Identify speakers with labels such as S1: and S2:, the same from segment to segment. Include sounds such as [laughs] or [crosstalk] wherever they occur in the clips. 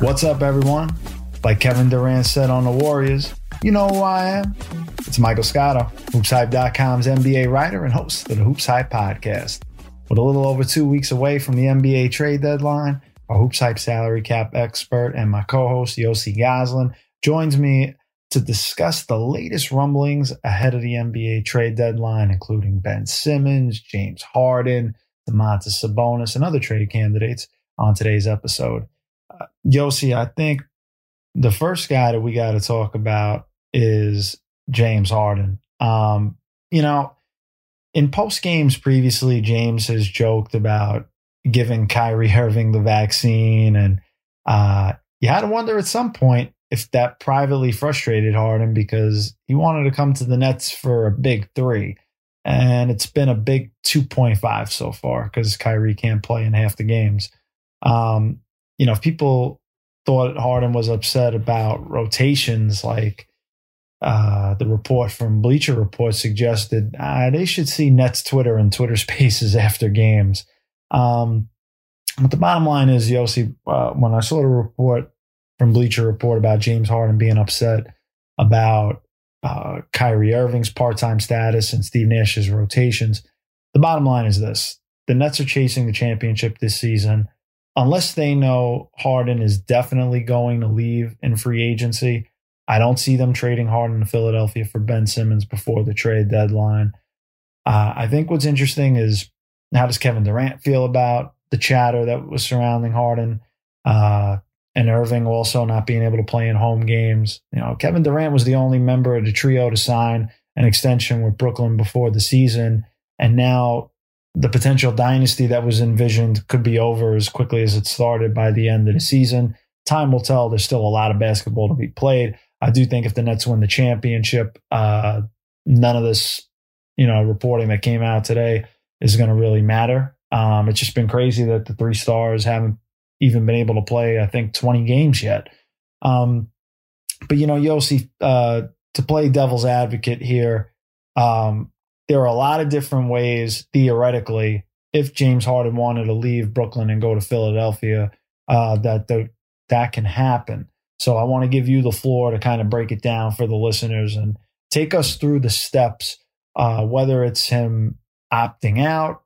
S1: What's up, everyone? Like Kevin Durant said on the Warriors, you know who I am? It's Michael Scotto, HoopsHype.com's NBA writer and host of the Hoops Hype podcast. With a little over two weeks away from the NBA trade deadline, our Hoops Hype salary cap expert and my co-host Yossi Gozlan joins me to discuss the latest rumblings ahead of the NBA trade deadline, including Ben Simmons, James Harden, Domantas Sabonis, and other trade candidates on today's episode. Yossi, I think the first guy that we got to talk about is James Harden. Um, you know, in post games previously, James has joked about giving Kyrie Irving the vaccine, and uh, you had to wonder at some point if that privately frustrated Harden because he wanted to come to the Nets for a big three. And it's been a big 2.5 so far because Kyrie can't play in half the games. Um, you know, if people thought Harden was upset about rotations, like uh, the report from Bleacher Report suggested, uh, they should see Nets Twitter and Twitter [laughs] Spaces after games. Um, but the bottom line is, Yossi, uh, when I saw the report from Bleacher Report about James Harden being upset about uh, Kyrie Irving's part-time status and Steve Nash's rotations. The bottom line is this: the Nets are chasing the championship this season. Unless they know Harden is definitely going to leave in free agency, I don't see them trading Harden to Philadelphia for Ben Simmons before the trade deadline. Uh, I think what's interesting is how does Kevin Durant feel about the chatter that was surrounding Harden? Uh, and Irving also not being able to play in home games. You know, Kevin Durant was the only member of the trio to sign an extension with Brooklyn before the season. And now the potential dynasty that was envisioned could be over as quickly as it started by the end of the season. Time will tell. There's still a lot of basketball to be played. I do think if the Nets win the championship, uh, none of this, you know, reporting that came out today is going to really matter. Um, it's just been crazy that the three stars haven't even been able to play, I think, 20 games yet. Um, but, you know, Yossi, uh, to play devil's advocate here, um, there are a lot of different ways, theoretically, if James Harden wanted to leave Brooklyn and go to Philadelphia, uh, that the, that can happen. So I want to give you the floor to kind of break it down for the listeners and take us through the steps, uh, whether it's him opting out,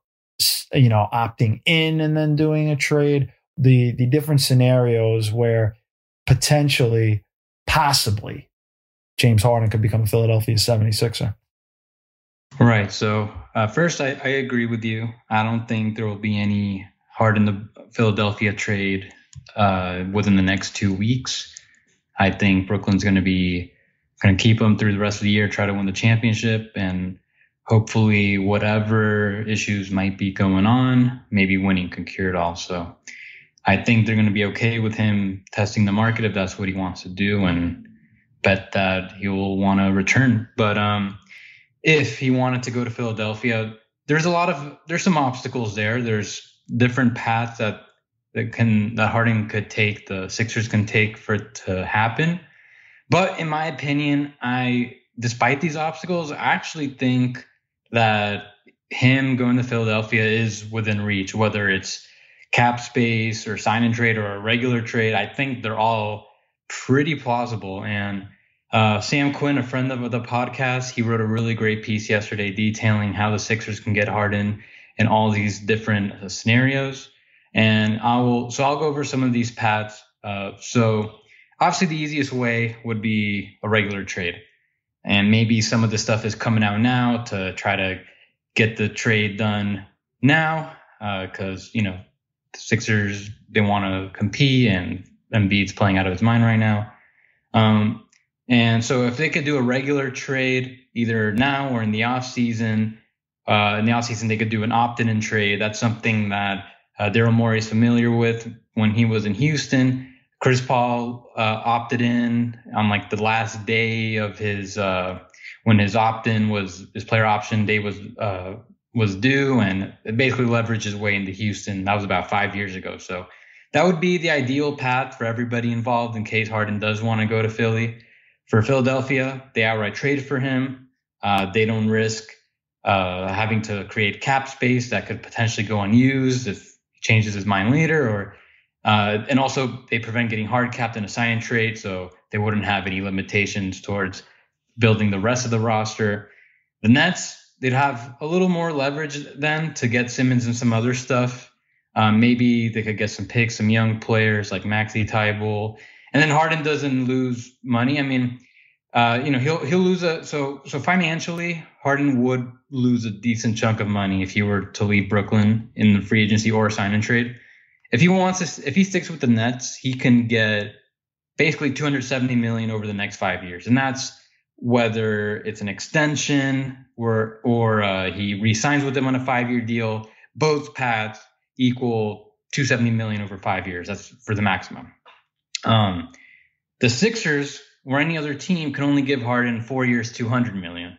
S1: you know, opting in and then doing a trade, the the different scenarios where potentially, possibly, James Harden could become a Philadelphia 76er.
S2: Right. So uh, first, I, I agree with you. I don't think there will be any hard in the Philadelphia trade uh, within the next two weeks. I think Brooklyn's going to be going to keep him through the rest of the year, try to win the championship, and hopefully, whatever issues might be going on, maybe winning can cure it all. So I think they're going to be okay with him testing the market if that's what he wants to do and bet that he will want to return. But um, if he wanted to go to Philadelphia, there's a lot of there's some obstacles there. There's different paths that that can that Harden could take, the Sixers can take for it to happen. But in my opinion, I despite these obstacles, I actually think that him going to Philadelphia is within reach, whether it's cap space or sign and trade or a regular trade, I think they're all pretty plausible. And uh, Sam Quinn, a friend of the podcast, he wrote a really great piece yesterday detailing how the Sixers can get Harden in all these different uh, scenarios. And I will, so I'll go over some of these paths. Uh, so obviously the easiest way would be a regular trade. And maybe some of the stuff is coming out now to try to get the trade done now. Uh, cause, you know, Sixers they want to compete, and Embiid's playing out of his mind right now. Um, and so if they could do a regular trade either now or in the off season, uh, in the off season they could do an opt-in trade. That's something that uh, Daryl Morey is familiar with when he was in Houston. Chris Paul uh, opted in on like the last day of his uh, when his opt-in was his player option day was uh, was due and basically leveraged his way into Houston. That was about five years ago. So that would be the ideal path for everybody involved in case Harden does want to go to Philly. For Philadelphia, they outright trade for him. Uh, they don't risk uh, having to create cap space that could potentially go unused if he changes his mind later, or Uh, and also, they prevent getting hard capped in a sign trade, so they wouldn't have any limitations towards building the rest of the roster. The Nets, they'd have a little more leverage then to get Simmons and some other stuff. Um, maybe they could get some picks, some young players like Matisse Thybulle. And then Harden doesn't lose money. I mean, uh, you know, he'll he'll lose a so so financially, Harden would lose a decent chunk of money if he were to leave Brooklyn in the free agency or sign and trade. If he wants to, if he sticks with the Nets, he can get basically 270 million over the next five years, and that's whether it's an extension or or uh, he resigns with them on a five year deal. Both paths equal 270 million over five years. That's for the maximum. Um, the Sixers or any other team can only give Harden four years, 200 million,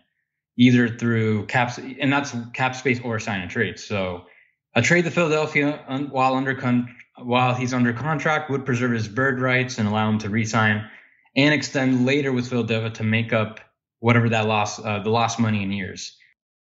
S2: either through caps, and that's cap space or sign and trade. So a trade to Philadelphia while under con- while he's under contract would preserve his bird rights and allow him to resign and extend later with Philadelphia to make up whatever that loss, uh, the lost money in years.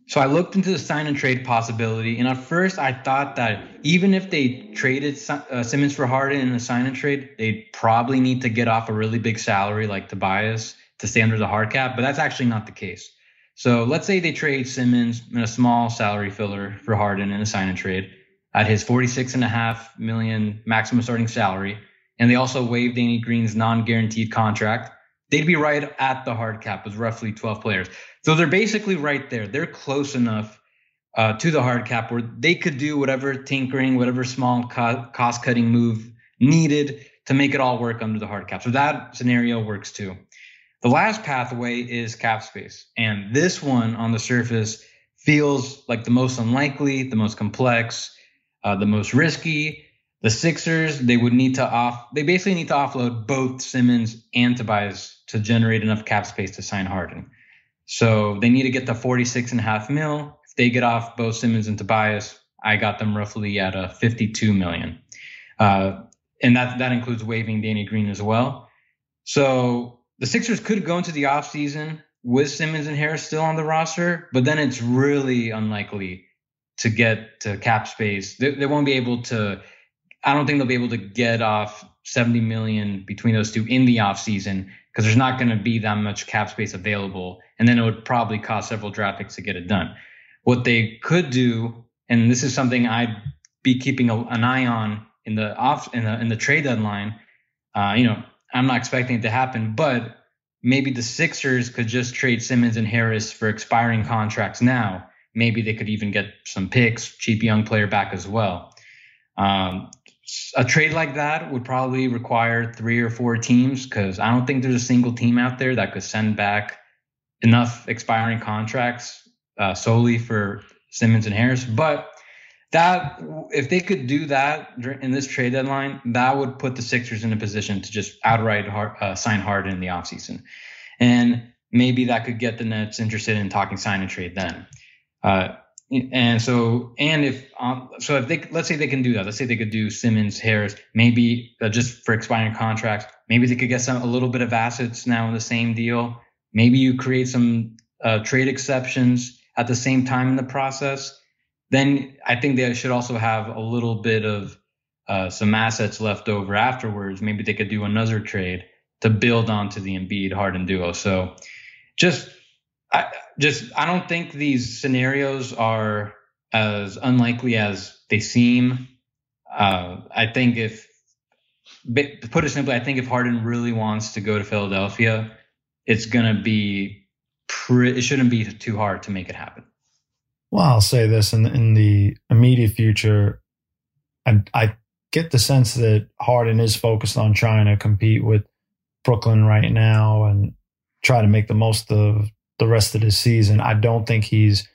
S2: So I looked into the sign and trade possibility, and at first I thought that even if they traded uh, Simmons for Harden in a sign and trade, they'd probably need to get off a really big salary like Tobias to stay under the hard cap, but that's actually not the case. So let's say they trade Simmons in a small salary filler for Harden in a sign and trade at his 46 and a half million maximum starting salary, and they also waive Danny Green's non-guaranteed contract they'd be right at the hard cap with roughly 12 players. So they're basically right there. They're close enough uh, to the hard cap where they could do whatever tinkering, whatever small co- cost cutting move needed to make it all work under the hard cap. So that scenario works too. The last pathway is cap space. And this one on the surface feels like the most unlikely, the most complex, uh, the most risky, the Sixers, they would need to off they basically need to offload both Simmons and Tobias to generate enough cap space to sign Harden. So they need to get the 46 and a half mil. If they get off both Simmons and Tobias, I got them roughly at a 52 million. Uh, and that that includes waiving Danny Green as well. So the Sixers could go into the offseason with Simmons and Harris still on the roster, but then it's really unlikely to get to cap space. They, they won't be able to I don't think they'll be able to get off 70 million between those two in the offseason because there's not going to be that much cap space available. And then it would probably cost several draft picks to get it done. What they could do, and this is something I'd be keeping a, an eye on in the off in the in the trade deadline. Uh, you know, I'm not expecting it to happen, but maybe the Sixers could just trade Simmons and Harris for expiring contracts now. Maybe they could even get some picks, cheap young player back as well. Um, a trade like that would probably require three or four teams because I don't think there's a single team out there that could send back enough expiring contracts uh, solely for Simmons and Harris. But that if they could do that in this trade deadline, that would put the Sixers in a position to just outright hard, uh, sign Harden in the offseason. And maybe that could get the Nets interested in talking sign and trade then. Uh, and so and if um, so if they let's say they can do that. Let's say they could do simmons harris. Maybe uh, just for expiring contracts maybe they could get some a little bit of assets now in the same deal. Maybe you create some uh, trade exceptions at the same time in the process. Then i think they should also have a little bit of uh, some assets left over afterwards. Maybe they could do another trade to build onto the Embiid Harden duo. So just I, just I don't think these scenarios are as unlikely as they seem. Uh, I think if put it simply, I think if Harden really wants to go to Philadelphia, it's gonna be pre- it shouldn't be too hard to make it happen.
S1: Well, I'll say this in in the immediate future, I, I get the sense that Harden is focused on trying to compete with Brooklyn right now and try to make the most of the rest of the season. I don't think he's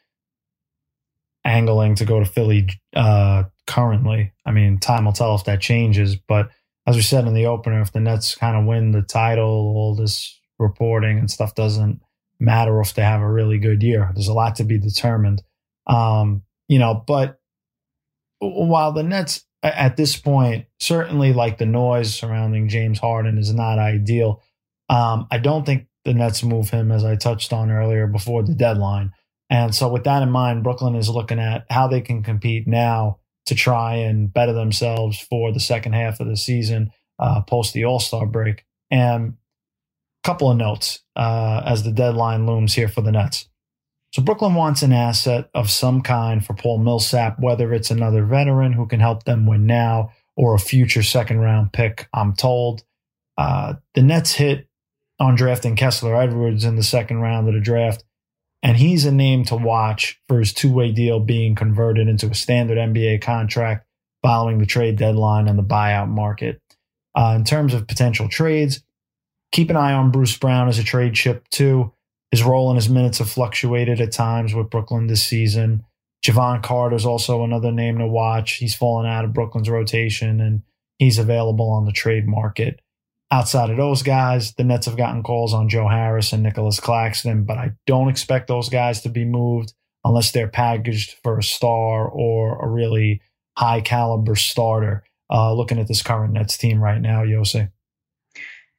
S1: angling to go to Philly uh, currently. I mean, time will tell if that changes. But as we said in the opener, if the Nets kind of win the title, all this reporting and stuff doesn't matter if they have a really good year. There's a lot to be determined. Um, you know, but while the Nets at this point, certainly like the noise surrounding James Harden is not ideal. Um, I don't think the Nets move him, as I touched on earlier, before the deadline. And so, with that in mind, Brooklyn is looking at how they can compete now to try and better themselves for the second half of the season uh, post the All Star break. And a couple of notes uh, as the deadline looms here for the Nets. So Brooklyn wants an asset of some kind for Paul Millsap, whether it's another veteran who can help them win now or a future second round pick. I'm told uh, the Nets hit on drafting Kessler Edwards in the second round of the draft, and he's a name to watch for his two way deal being converted into a standard NBA contract following the trade deadline and the buyout market. Uh, in terms of potential trades, keep an eye on Bruce Brown as a trade chip too. His role and his minutes have fluctuated at times with Brooklyn this season. Jevon Carter is also another name to watch. He's fallen out of Brooklyn's rotation and he's available on the trade market. Outside of those guys, the Nets have gotten calls on Joe Harris and Nicolas Claxton, but I don't expect those guys to be moved unless they're packaged for a star or a really high caliber starter. Uh, looking at this current Nets team right now, Yossi.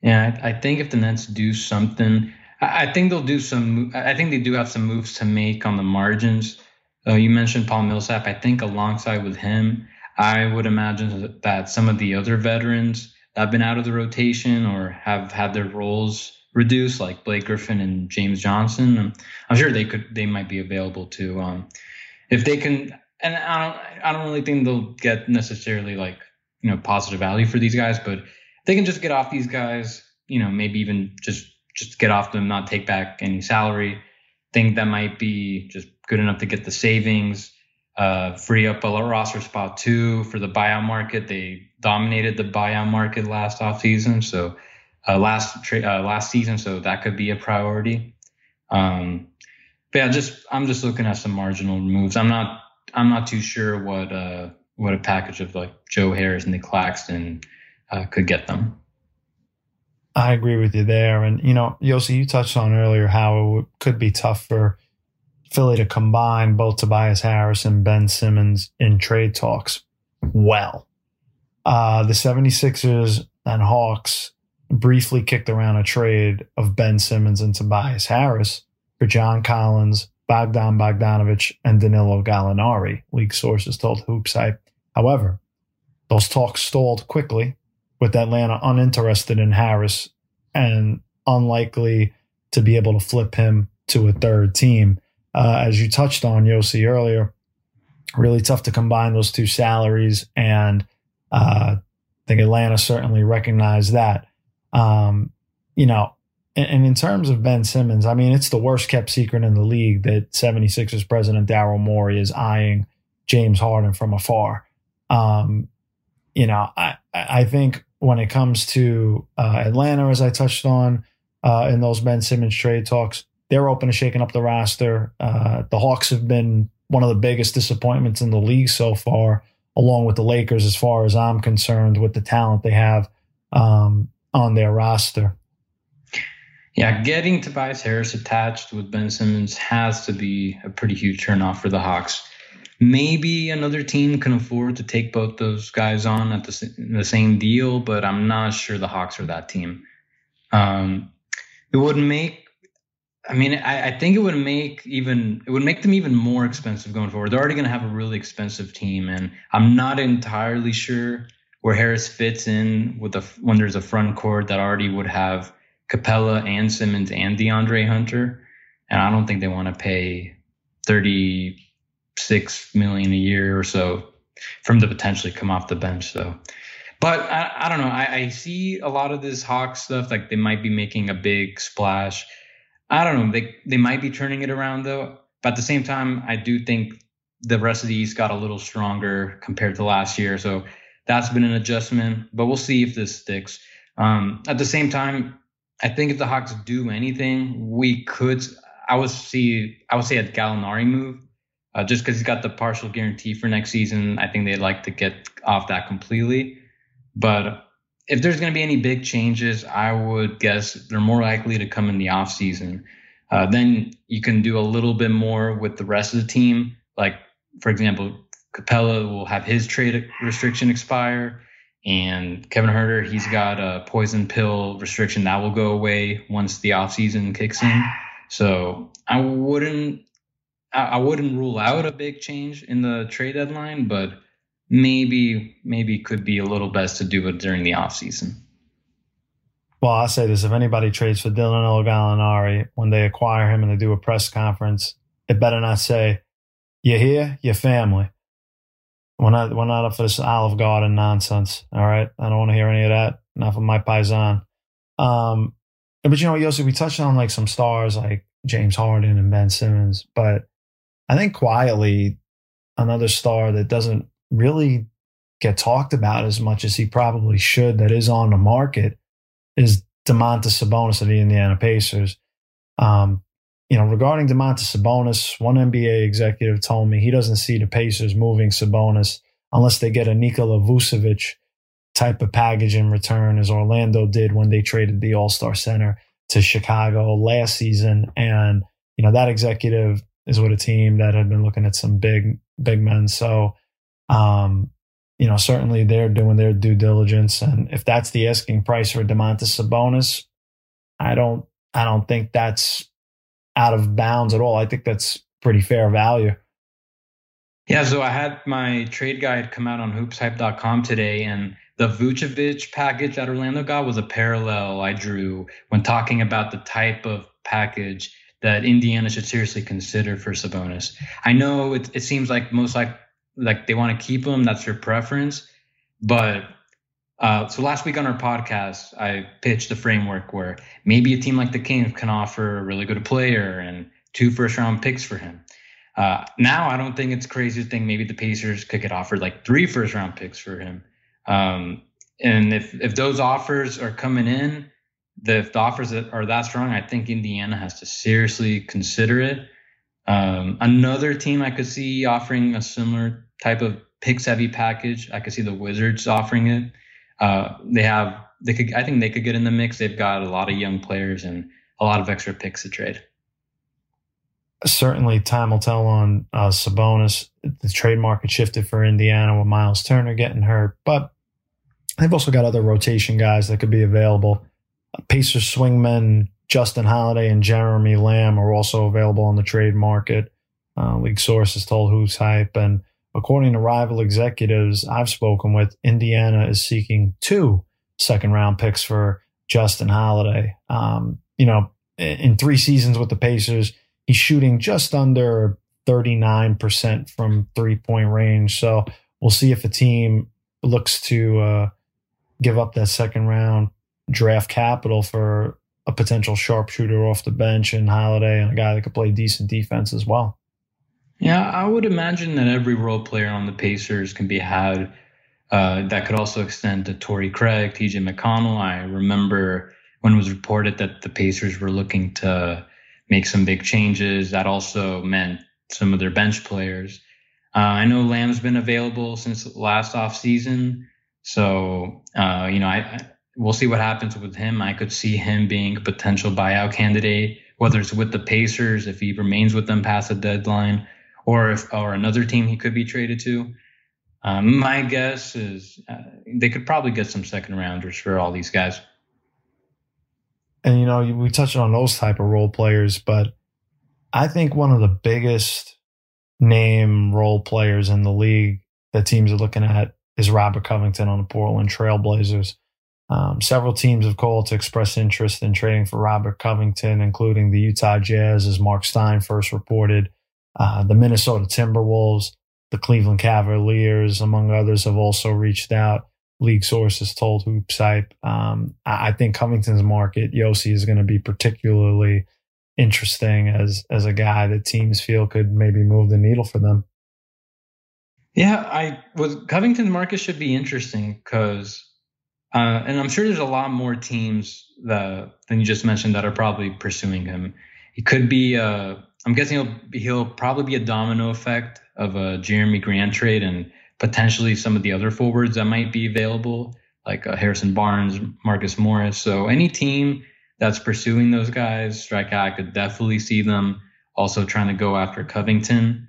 S2: Yeah, I think if the Nets do something, I think they'll do some. I think they do have some moves to make on the margins. Uh, you mentioned Paul Millsap. I think alongside with him, I would imagine that some of the other veterans have been out of the rotation or have had their roles reduced, like Blake Griffin and James Johnson, I'm, I'm sure they could. They might be available to. Um, if they can, and I don't. I don't really think they'll get necessarily like you know positive value for these guys, but they can just get off these guys. You know, maybe even just just get off them, not take back any salary. Think that might be just good enough to get the savings, uh, free up a roster spot too for the buyout market. They dominated the buyout market last offseason, so uh, last tra- uh, last season, so that could be a priority. Um, but yeah, just I'm just looking at some marginal moves. I'm not I'm not too sure what uh what a package of like Joe Harris and Nick Claxton uh, could get them.
S1: I agree with you there. And, you know, Yossi, you touched on earlier how it could be tough for Philly to combine both Tobias Harris and Ben Simmons in trade talks. Well, uh, the 76ers and Hawks briefly kicked around a trade of Ben Simmons and Tobias Harris for John Collins, Bogdan Bogdanovich, and Danilo Gallinari, league sources told Hoops Hype. However, those talks stalled quickly with Atlanta uninterested in Harris and unlikely to be able to flip him to a third team. Uh, as you touched on, Yossi, earlier, really tough to combine those two salaries. And uh, I think Atlanta certainly recognized that. Um, you know, and, and, in terms of Ben Simmons, I mean, it's the worst kept secret in the league that 76ers president Daryl Morey is eyeing James Harden from afar. Um, you know, I, I think when it comes to uh, Atlanta, as I touched on uh, in those Ben Simmons trade talks, they're open to shaking up the roster. Uh, the Hawks have been one of the biggest disappointments in the league so far, along with the Lakers, as far as I'm concerned, with the talent they have um, on their roster.
S2: Yeah, getting Tobias Harris attached with Ben Simmons has to be a pretty huge turnoff for the Hawks. Maybe another team can afford to take both those guys on at the, the same deal, but I'm not sure the Hawks are that team. Um, it would make, I mean, I, I, think it would make even, it would make them even more expensive going forward. They're already going to have a really expensive team, and I'm not entirely sure where Harris fits in with the when there's a front court that already would have Capela and Simmons and DeAndre Hunter, and I don't think they want to pay thirty six million a year or so from to potentially come off the bench. So, but I, I don't know. I, I, see a lot of this Hawk stuff like they might be making a big splash. I don't know. They they might be turning it around though. But at the same time, I do think the rest of the East got a little stronger compared to last year. So that's been an adjustment. But we'll see if this sticks. Um, at the same time, I think if the Hawks do anything, we could. I would see. I would say a Gallinari move uh, just because he's got the partial guarantee for next season. I think they'd like to get off that completely. But if there's going to be any big changes, I would guess they're more likely to come in the off season. Uh, then you can do a little bit more with the rest of the team. Like, for example, Capela will have his trade restriction expire, and Kevin Huerter, he's got a poison pill restriction that will go away once the off season kicks in. So I wouldn't I wouldn't rule out a big change in the trade deadline, but maybe maybe could be a little best to do it during the off season.
S1: Well, I'll say this: if anybody trades for Danilo Gallinari when they acquire him and they do a press conference, it better not say, "You here? Your family." We're not we're not up for this Olive Garden nonsense. All right, I don't want to hear any of that. Not from my paisan. Um, but you know, Yossi, we touched on like some stars like James Harden and Ben Simmons, but I think quietly another star that doesn't really get talked about as much as he probably should that is on the market is Domantas Sabonis of the Indiana Pacers. Um, you know, regarding Domantas Sabonis, one NBA executive told me he doesn't see the Pacers moving Sabonis unless they get a Nikola Vucevic type of package in return, as Orlando did when they traded the All Star Center to Chicago last season. And, you know, that executive is with a team that had been looking at some big, big men. So, um, you know, certainly they're doing their due diligence. And if that's the asking price for Domantas Sabonis, I don't, I don't think that's out of bounds at all. I think that's pretty fair value.
S2: Yeah, so I had my trade guide come out on hoopshype.com today, and the Vucevic package that Orlando got was a parallel I drew when talking about the type of package that Indiana should seriously consider for Sabonis. I know it, it seems like most like like they want to keep him. That's their preference. But uh, so last week on our podcast, I pitched a framework where maybe a team like the Kings can offer a really good player and two first round picks for him. Uh, now I don't think it's crazy to think maybe the Pacers could get offered like three first round picks for him. Um, and if if those offers are coming in, the, if the offers are that strong, I think Indiana has to seriously consider it. Um, another team I could see offering a similar type of picks heavy package. I could see the Wizards offering it. Uh, they have they could I think they could get in the mix. They've got a lot of young players and a lot of extra picks to trade.
S1: Certainly, time will tell on uh, Sabonis. The trade market shifted for Indiana with Miles Turner getting hurt, but they've also got other rotation guys that could be available. Pacers swingmen Justin Holiday and Jeremy Lamb are also available on the trade market. Uh, league sources told Hoops Hype. And according to rival executives I've spoken with, Indiana is seeking two second round picks for Justin Holiday. Um, you know, in three seasons with the Pacers, he's shooting just under 39% from three point range. So we'll see if a team looks to uh, give up that second round draft capital for a potential sharpshooter off the bench and Holiday and a guy that could play decent defense as well.
S2: Yeah, I would imagine that every role player on the Pacers can be had. Uh, that could also extend to Torrey Craig, TJ McConnell. I remember when it was reported that the Pacers were looking to make some big changes. That also meant some of their bench players. Uh, I know Lamb's been available since last offseason. So, uh, you know, I, we'll see what happens with him. I could see him being a potential buyout candidate, whether it's with the Pacers if he remains with them past the deadline, or if or another team he could be traded to. Um, my guess is uh, they could probably get some second rounders for all these guys.
S1: And you know, we touched on those type of role players, but I think one of the biggest name role players in the league that teams are looking at is Robert Covington on the Portland Trailblazers. Um, several teams have called to express interest in trading for Robert Covington, including the Utah Jazz, as Mark Stein first reported. Uh, the Minnesota Timberwolves, the Cleveland Cavaliers, among others, have also reached out. League sources told Hoops Hype. Um, I, I think Covington's market, Yossi, is going to be particularly interesting as as a guy that teams feel could maybe move the needle for them.
S2: Yeah, I was Covington's market should be interesting because uh, and I'm sure there's a lot more teams than you just mentioned that are probably pursuing him. He could be, uh, I'm guessing he'll, he'll probably be a domino effect of a Jerami Grant trade and potentially some of the other forwards that might be available, like uh, Harrison Barnes, Marcus Morris. So any team that's pursuing those guys, strike I could definitely see them also trying to go after Covington.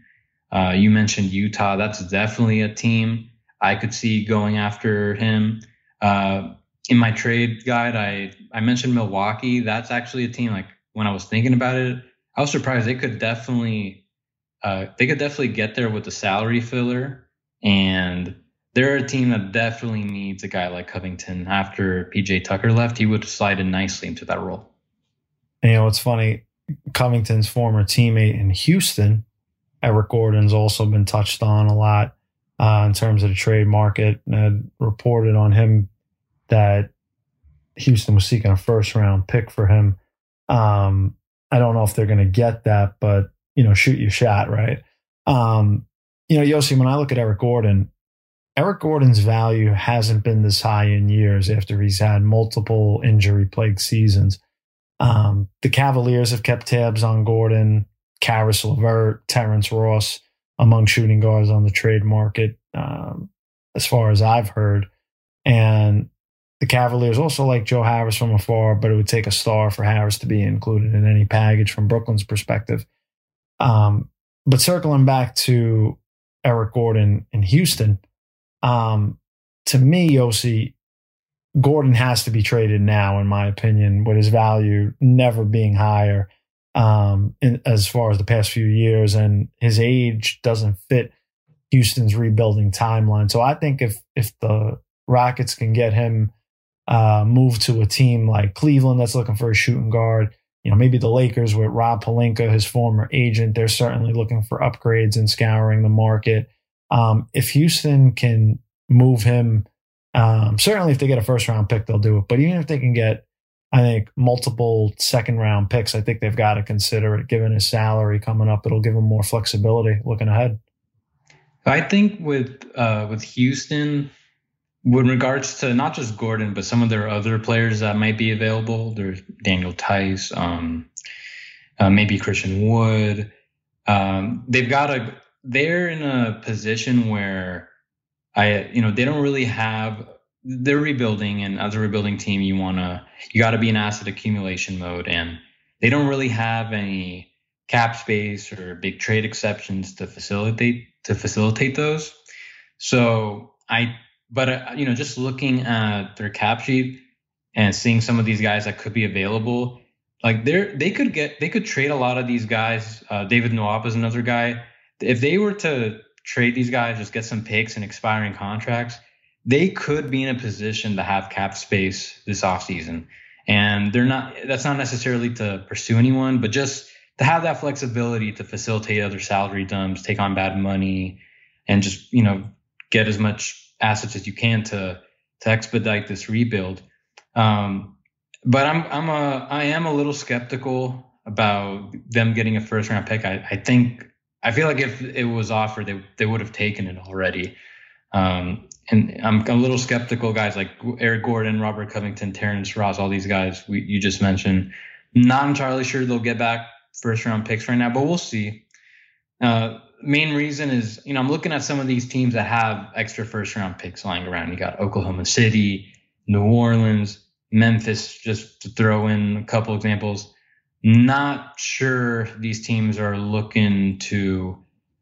S2: Uh, you mentioned Utah. That's definitely a team I could see going after him. Uh, in my trade guide, I I mentioned Milwaukee. That's actually a team like when I was thinking about it, I was surprised they could definitely uh, they could definitely get there with the salary filler and they're a team that definitely needs a guy like Covington. After PJ Tucker left, he would have in nicely into that role.
S1: And, you know, it's funny. Covington's former teammate in Houston, Eric Gordon's also been touched on a lot uh, in terms of the trade market. And reported on him that Houston was seeking a first round pick for him. Um, I don't know if they're going to get that, but you know, shoot your shot, right? Um, you know, Yossi, when I look at Eric Gordon, Eric Gordon's value hasn't been this high in years after he's had multiple injury plagued seasons. Um, the Cavaliers have kept tabs on Gordon, Caris LeVert, Terrence Ross among shooting guards on the trade market, um, as far as I've heard. And the Cavaliers also like Joe Harris from afar, but it would take a star for Harris to be included in any package from Brooklyn's perspective. Um, but circling back to Eric Gordon in Houston, um, to me, Yossi, Gordon has to be traded now, in my opinion, with his value never being higher um, in, as far as the past few years, and his age doesn't fit Houston's rebuilding timeline. So I think if if the Rockets can get him uh, moved to a team like Cleveland that's looking for a shooting guard, you know, maybe the Lakers with Rob Pelinka, his former agent, they're certainly looking for upgrades and scouring the market. Um, if Houston can move him, um, certainly if they get a first round pick, they'll do it. But even if they can get, I think, multiple second round picks, I think they've got to consider it given his salary coming up. It'll give him more flexibility looking ahead.
S2: I think with uh, with Houston, with regards to not just Gordon, but some of their other players that might be available, there's Daniel Theis, um, uh, maybe Christian Wood. Um, they've got a they're in a position where I, you know, they don't really have. They're rebuilding, and as a rebuilding team, you wanna, you got to be in asset accumulation mode, and they don't really have any cap space or big trade exceptions to facilitate to facilitate those. So I, but uh, you know, just looking at their cap sheet and seeing some of these guys that could be available, like they're they could get they could trade a lot of these guys. Uh, David Nwaba is another guy if they were to trade these guys, just get some picks and expiring contracts, they could be in a position to have cap space this offseason. And they're not, that's not necessarily to pursue anyone, but just to have that flexibility to facilitate other salary dumps, take on bad money, and just, you know, get as much assets as you can to, to expedite this rebuild. Um, but I'm, I'm a, I am a little skeptical about them getting a first round pick. I, I think I feel like if it was offered, they they would have taken it already. Um, and I'm a little skeptical, guys like Eric Gordon, Robert Covington, Terrence Ross, all these guys we, you just mentioned. Not entirely sure they'll get back first round picks right now, but we'll see. Uh, main reason is, you know, I'm looking at some of these teams that have extra first round picks lying around. You got Oklahoma City, New Orleans, Memphis, just to throw in a couple examples not sure these teams are looking to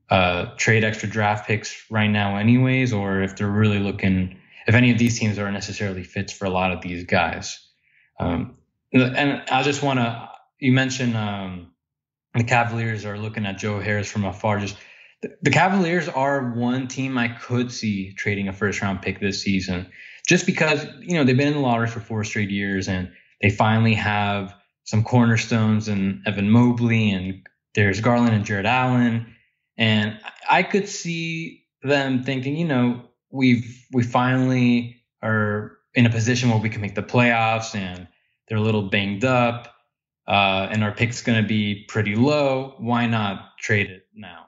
S2: uh, trade extra draft picks right now, anyways, or if they're really looking, if any of these teams are necessarily fits for a lot of these guys. Um, and I just want to, you mentioned um, the Cavaliers are looking at Joe Harris from afar. Just the, Cavaliers are one team I could see trading a first round pick this season, just because you know they've been in the lottery for four straight years and they finally have some cornerstones and Evan Mobley and Darius Garland and Jarrett Allen. And I could see them thinking, you know, we've we finally are in a position where we can make the playoffs and they're a little banged up uh, and our pick's going to be pretty low. Why not trade it now?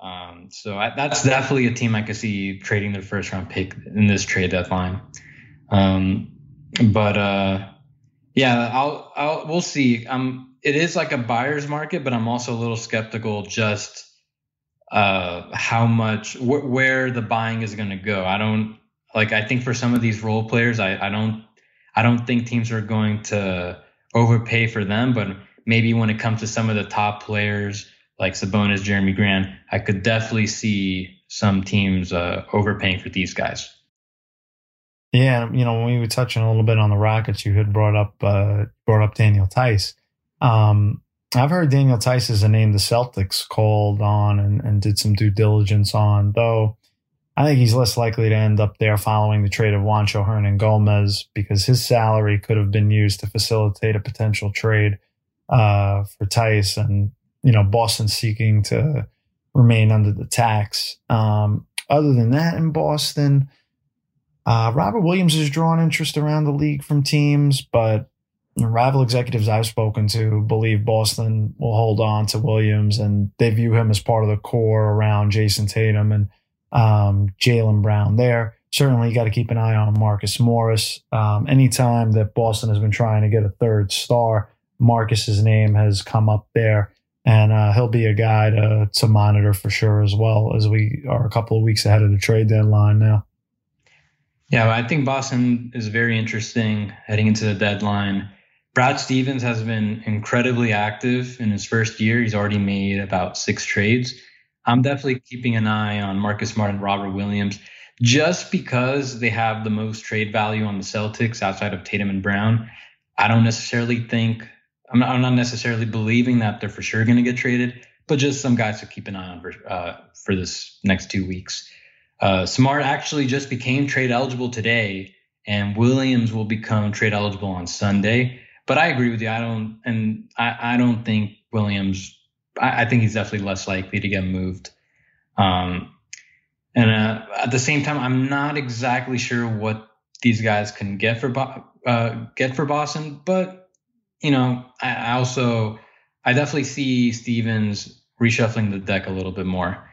S2: Um, so I, that's definitely a team I could see trading their first round pick in this trade deadline. Um, but uh, yeah, I'll, I'll, we'll see. Um, it is like a buyer's market, but I'm also a little skeptical just uh, how much wh- where the buying is going to go. I don't like. I think for some of these role players, I, I don't I don't think teams are going to overpay for them. But maybe when it comes to some of the top players like Sabonis, Jerami Grant, I could definitely see some teams uh, overpaying for these guys.
S1: Yeah, you know, when we were touching a little bit on the Rockets, you had brought up uh, brought up Daniel Theis. Um, I've heard Daniel Theis is a name the Celtics called on and, and did some due diligence on, though I think he's less likely to end up there following the trade of Juancho Hernangomez because his salary could have been used to facilitate a potential trade uh, for Theis. and, you know, Boston seeking to remain under the tax. Um, other than that, in Boston, uh, Robert Williams has drawn interest around the league from teams, but rival executives I've spoken to believe Boston will hold on to Williams and they view him as part of the core around Jayson Tatum and um, Jaylen Brown there. Certainly, you got to keep an eye on Marcus Morris. Um, anytime that Boston has been trying to get a third star, Marcus's name has come up there, and uh, he'll be a guy to to monitor for sure as well as we are a couple of weeks ahead of the trade deadline now.
S2: Yeah, I think Boston is very interesting heading into the deadline. Brad Stevens has been incredibly active in his first year. He's already made about six trades. I'm definitely keeping an eye on Marcus Smart and Robert Williams just because they have the most trade value on the Celtics outside of Tatum and Brown. I don't necessarily think, I'm not, I'm not necessarily believing that they're for sure going to get traded, but just some guys to keep an eye on for, uh, for this next two weeks. Uh, Smart actually just became trade eligible today, and Williams will become trade eligible on Sunday. But I agree with you. I don't, and I, I don't think Williams I, I think he's definitely less likely to get moved. Um, and uh, at the same time, I'm not exactly sure what these guys can get for uh, get for Boston, but you know, I, also I definitely see Stevens reshuffling the deck a little bit more.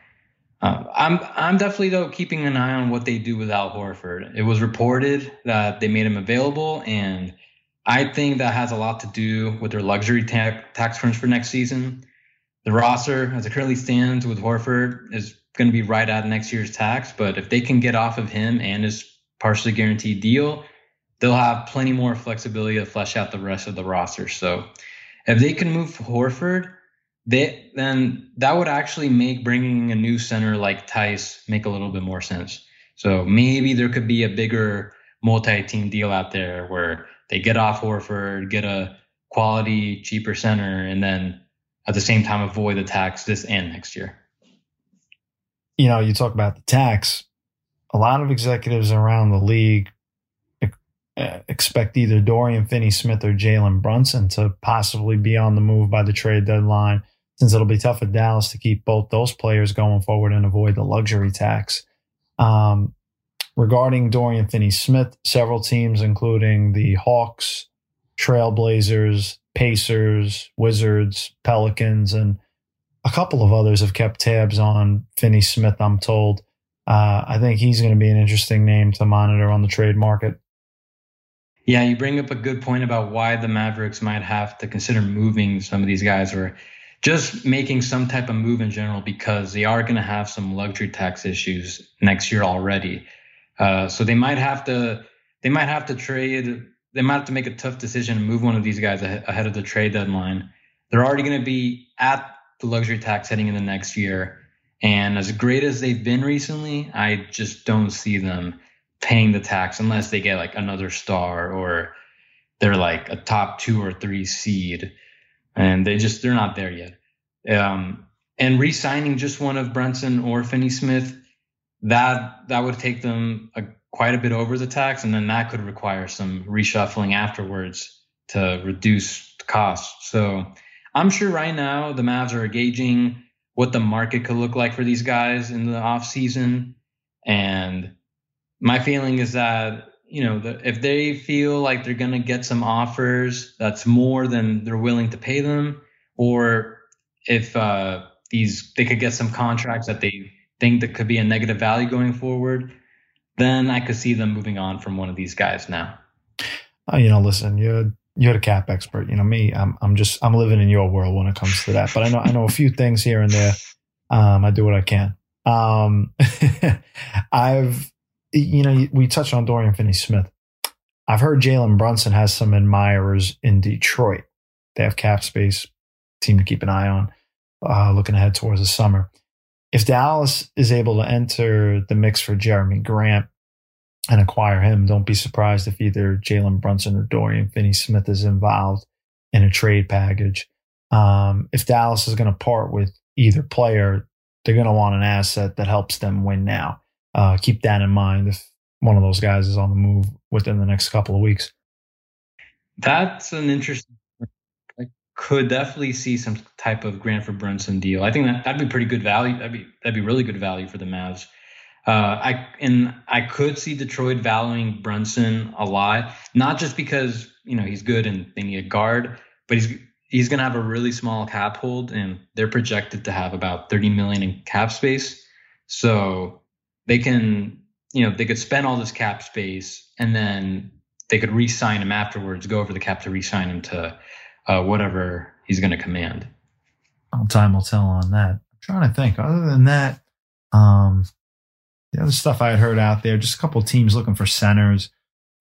S2: Uh, I'm I'm definitely though keeping an eye on what they do with Al Horford. It was reported that they made him available, and I think that has a lot to do with their luxury ta- tax terms for next season. The roster, as it currently stands with Horford, is going to be right at next year's tax. But if they can get off of him and his partially guaranteed deal, they'll have plenty more flexibility to flesh out the rest of the roster. So if they can move Horford, they then that would actually make bringing a new center like Theis make a little bit more sense. So maybe there could be a bigger multi-team deal out there where they get off Horford, get a quality cheaper center, and then at the same time avoid the tax this and next year.
S1: You know, you talk about the tax. A lot of executives around the league expect either Dorian Finney Smith or Jalen Brunson to possibly be on the move by the trade deadline, since it'll be tough for Dallas to keep both those players going forward and avoid the luxury tax. Um, regarding Dorian Finney Smith, several teams, including the Hawks, Trailblazers, Pacers, Wizards, Pelicans, and a couple of others have kept tabs on Finney Smith, I'm told. Uh, I think he's going to be an interesting name to monitor on the trade market.
S2: Yeah, you bring up a good point about why the Mavericks might have to consider moving some of these guys or just making some type of move in general because they are going to have some luxury tax issues next year already. Uh, so they might have to they might have to trade they might have to make a tough decision and move one of these guys ahead of the trade deadline. They're already going to be at the luxury tax heading in the next year. And as great as they've been recently, I just don't see them paying the tax unless they get like another star or they're like a top two or three seed. And they just, they're not there yet. Um, and re-signing just one of Brunson or Finney Smith, that that would take them a quite a bit over the tax, and then that could require some reshuffling afterwards to reduce costs. So I'm sure right now the Mavs are gauging what the market could look like for these guys in the off season, and my feeling is that you know the, if they feel like they're going to get some offers that's more than they're willing to pay them, or if uh, these they could get some contracts that they think that could be a negative value going forward then I could see them moving on from one of these guys now.
S1: Uh, you know, listen, you're you're the cap expert. You know me. I'm I'm just I'm living in your world when it comes to that. But I know I know a few things here and there. Um, I do what I can. Um, [laughs] I've you know we touched on Dorian Finney-Smith. I've heard Jalen Brunson has some admirers in Detroit. They have cap space, team to keep an eye on. Uh, looking ahead towards the summer if Dallas is able to enter the mix for Jerami Grant and acquire him, don't be surprised if either Jalen Brunson or Dorian Finney Smith is involved in a trade package. Um, if Dallas is going to part with either player, they're going to want an asset that helps them win now. Uh, keep that in mind if one of those guys is on the move within the next couple of weeks.
S2: That's an interesting. I could definitely see some type of Grant for Brunson deal. I think that that'd be pretty good value. That'd be that'd be really good value for the Mavs. Uh, I and I could see Detroit valuing Brunson a lot, not just because you know he's good and they need a guard, but he's he's going to have a really small cap hold, and they're projected to have about 30 million in cap space. So they can, you know, they could spend all this cap space, and then they could re-sign him afterwards, go over the cap to re-sign him to uh, whatever he's going to command.
S1: time will tell on that. I'm trying to think. Other than that, um, the other stuff I had heard out there, just a couple teams looking for centers.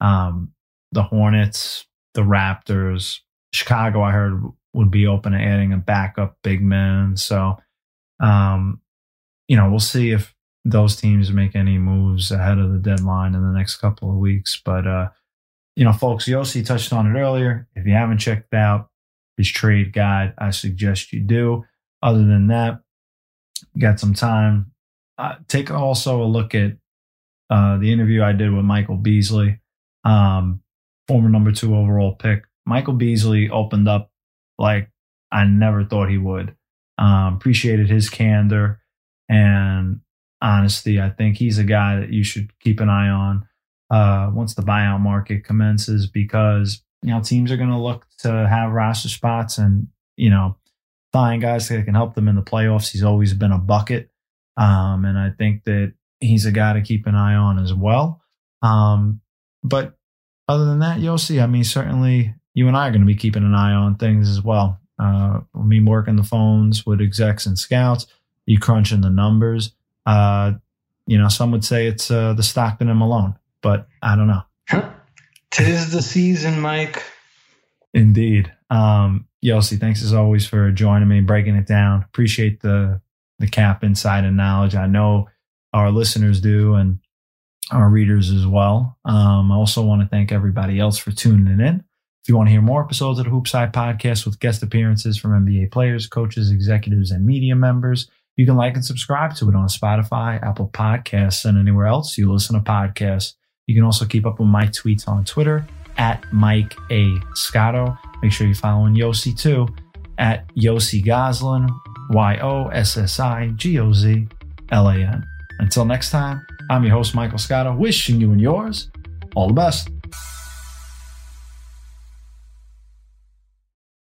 S1: Um, the Hornets, the Raptors, Chicago, I heard would be open to adding a backup big man. So, um, you know, we'll see if those teams make any moves ahead of the deadline in the next couple of weeks. But, uh, you know, folks, Yossi touched on it earlier. If you haven't checked out his trade guide, I suggest you do. Other than that, got some time. Uh, take also a look at uh, the interview I did with Michael Beasley, um, former number two overall pick. Michael Beasley opened up like I never thought he would. Um, appreciated his candor and honesty. I think he's a guy that you should keep an eye on uh, once the buyout market commences because you know teams are going to look to have roster spots and you know find guys that can help them in the playoffs. He's always been a bucket, um, and I think that he's a guy to keep an eye on as well. Um, but other than that, you'll see. I mean, certainly you and I are going to be keeping an eye on things as well. Uh, me working the phones with execs and scouts, you crunching the numbers. Uh, you know, some would say it's uh, the Stockton and Malone, but I don't know.
S2: Tis the season, Mike.
S1: Indeed. Um, Yossi, thanks as always for joining me, breaking it down. Appreciate the the cap inside and knowledge. I know our listeners do, and our readers as well. Um, I also want to thank everybody else for tuning in. If you want to hear more episodes of the HoopsHype podcast with guest appearances from NBA players, coaches, executives, and media members, you can like and subscribe to it on Spotify, Apple Podcasts, and anywhere else you listen to podcasts. You can also keep up with my tweets on Twitter at Mike A. Scotto. Make sure you're following Yossi too at Yossi Gozlan, Y O S S I G O Z L A N. Until next time, I'm your host, Michael Scotto, wishing you and yours all the best.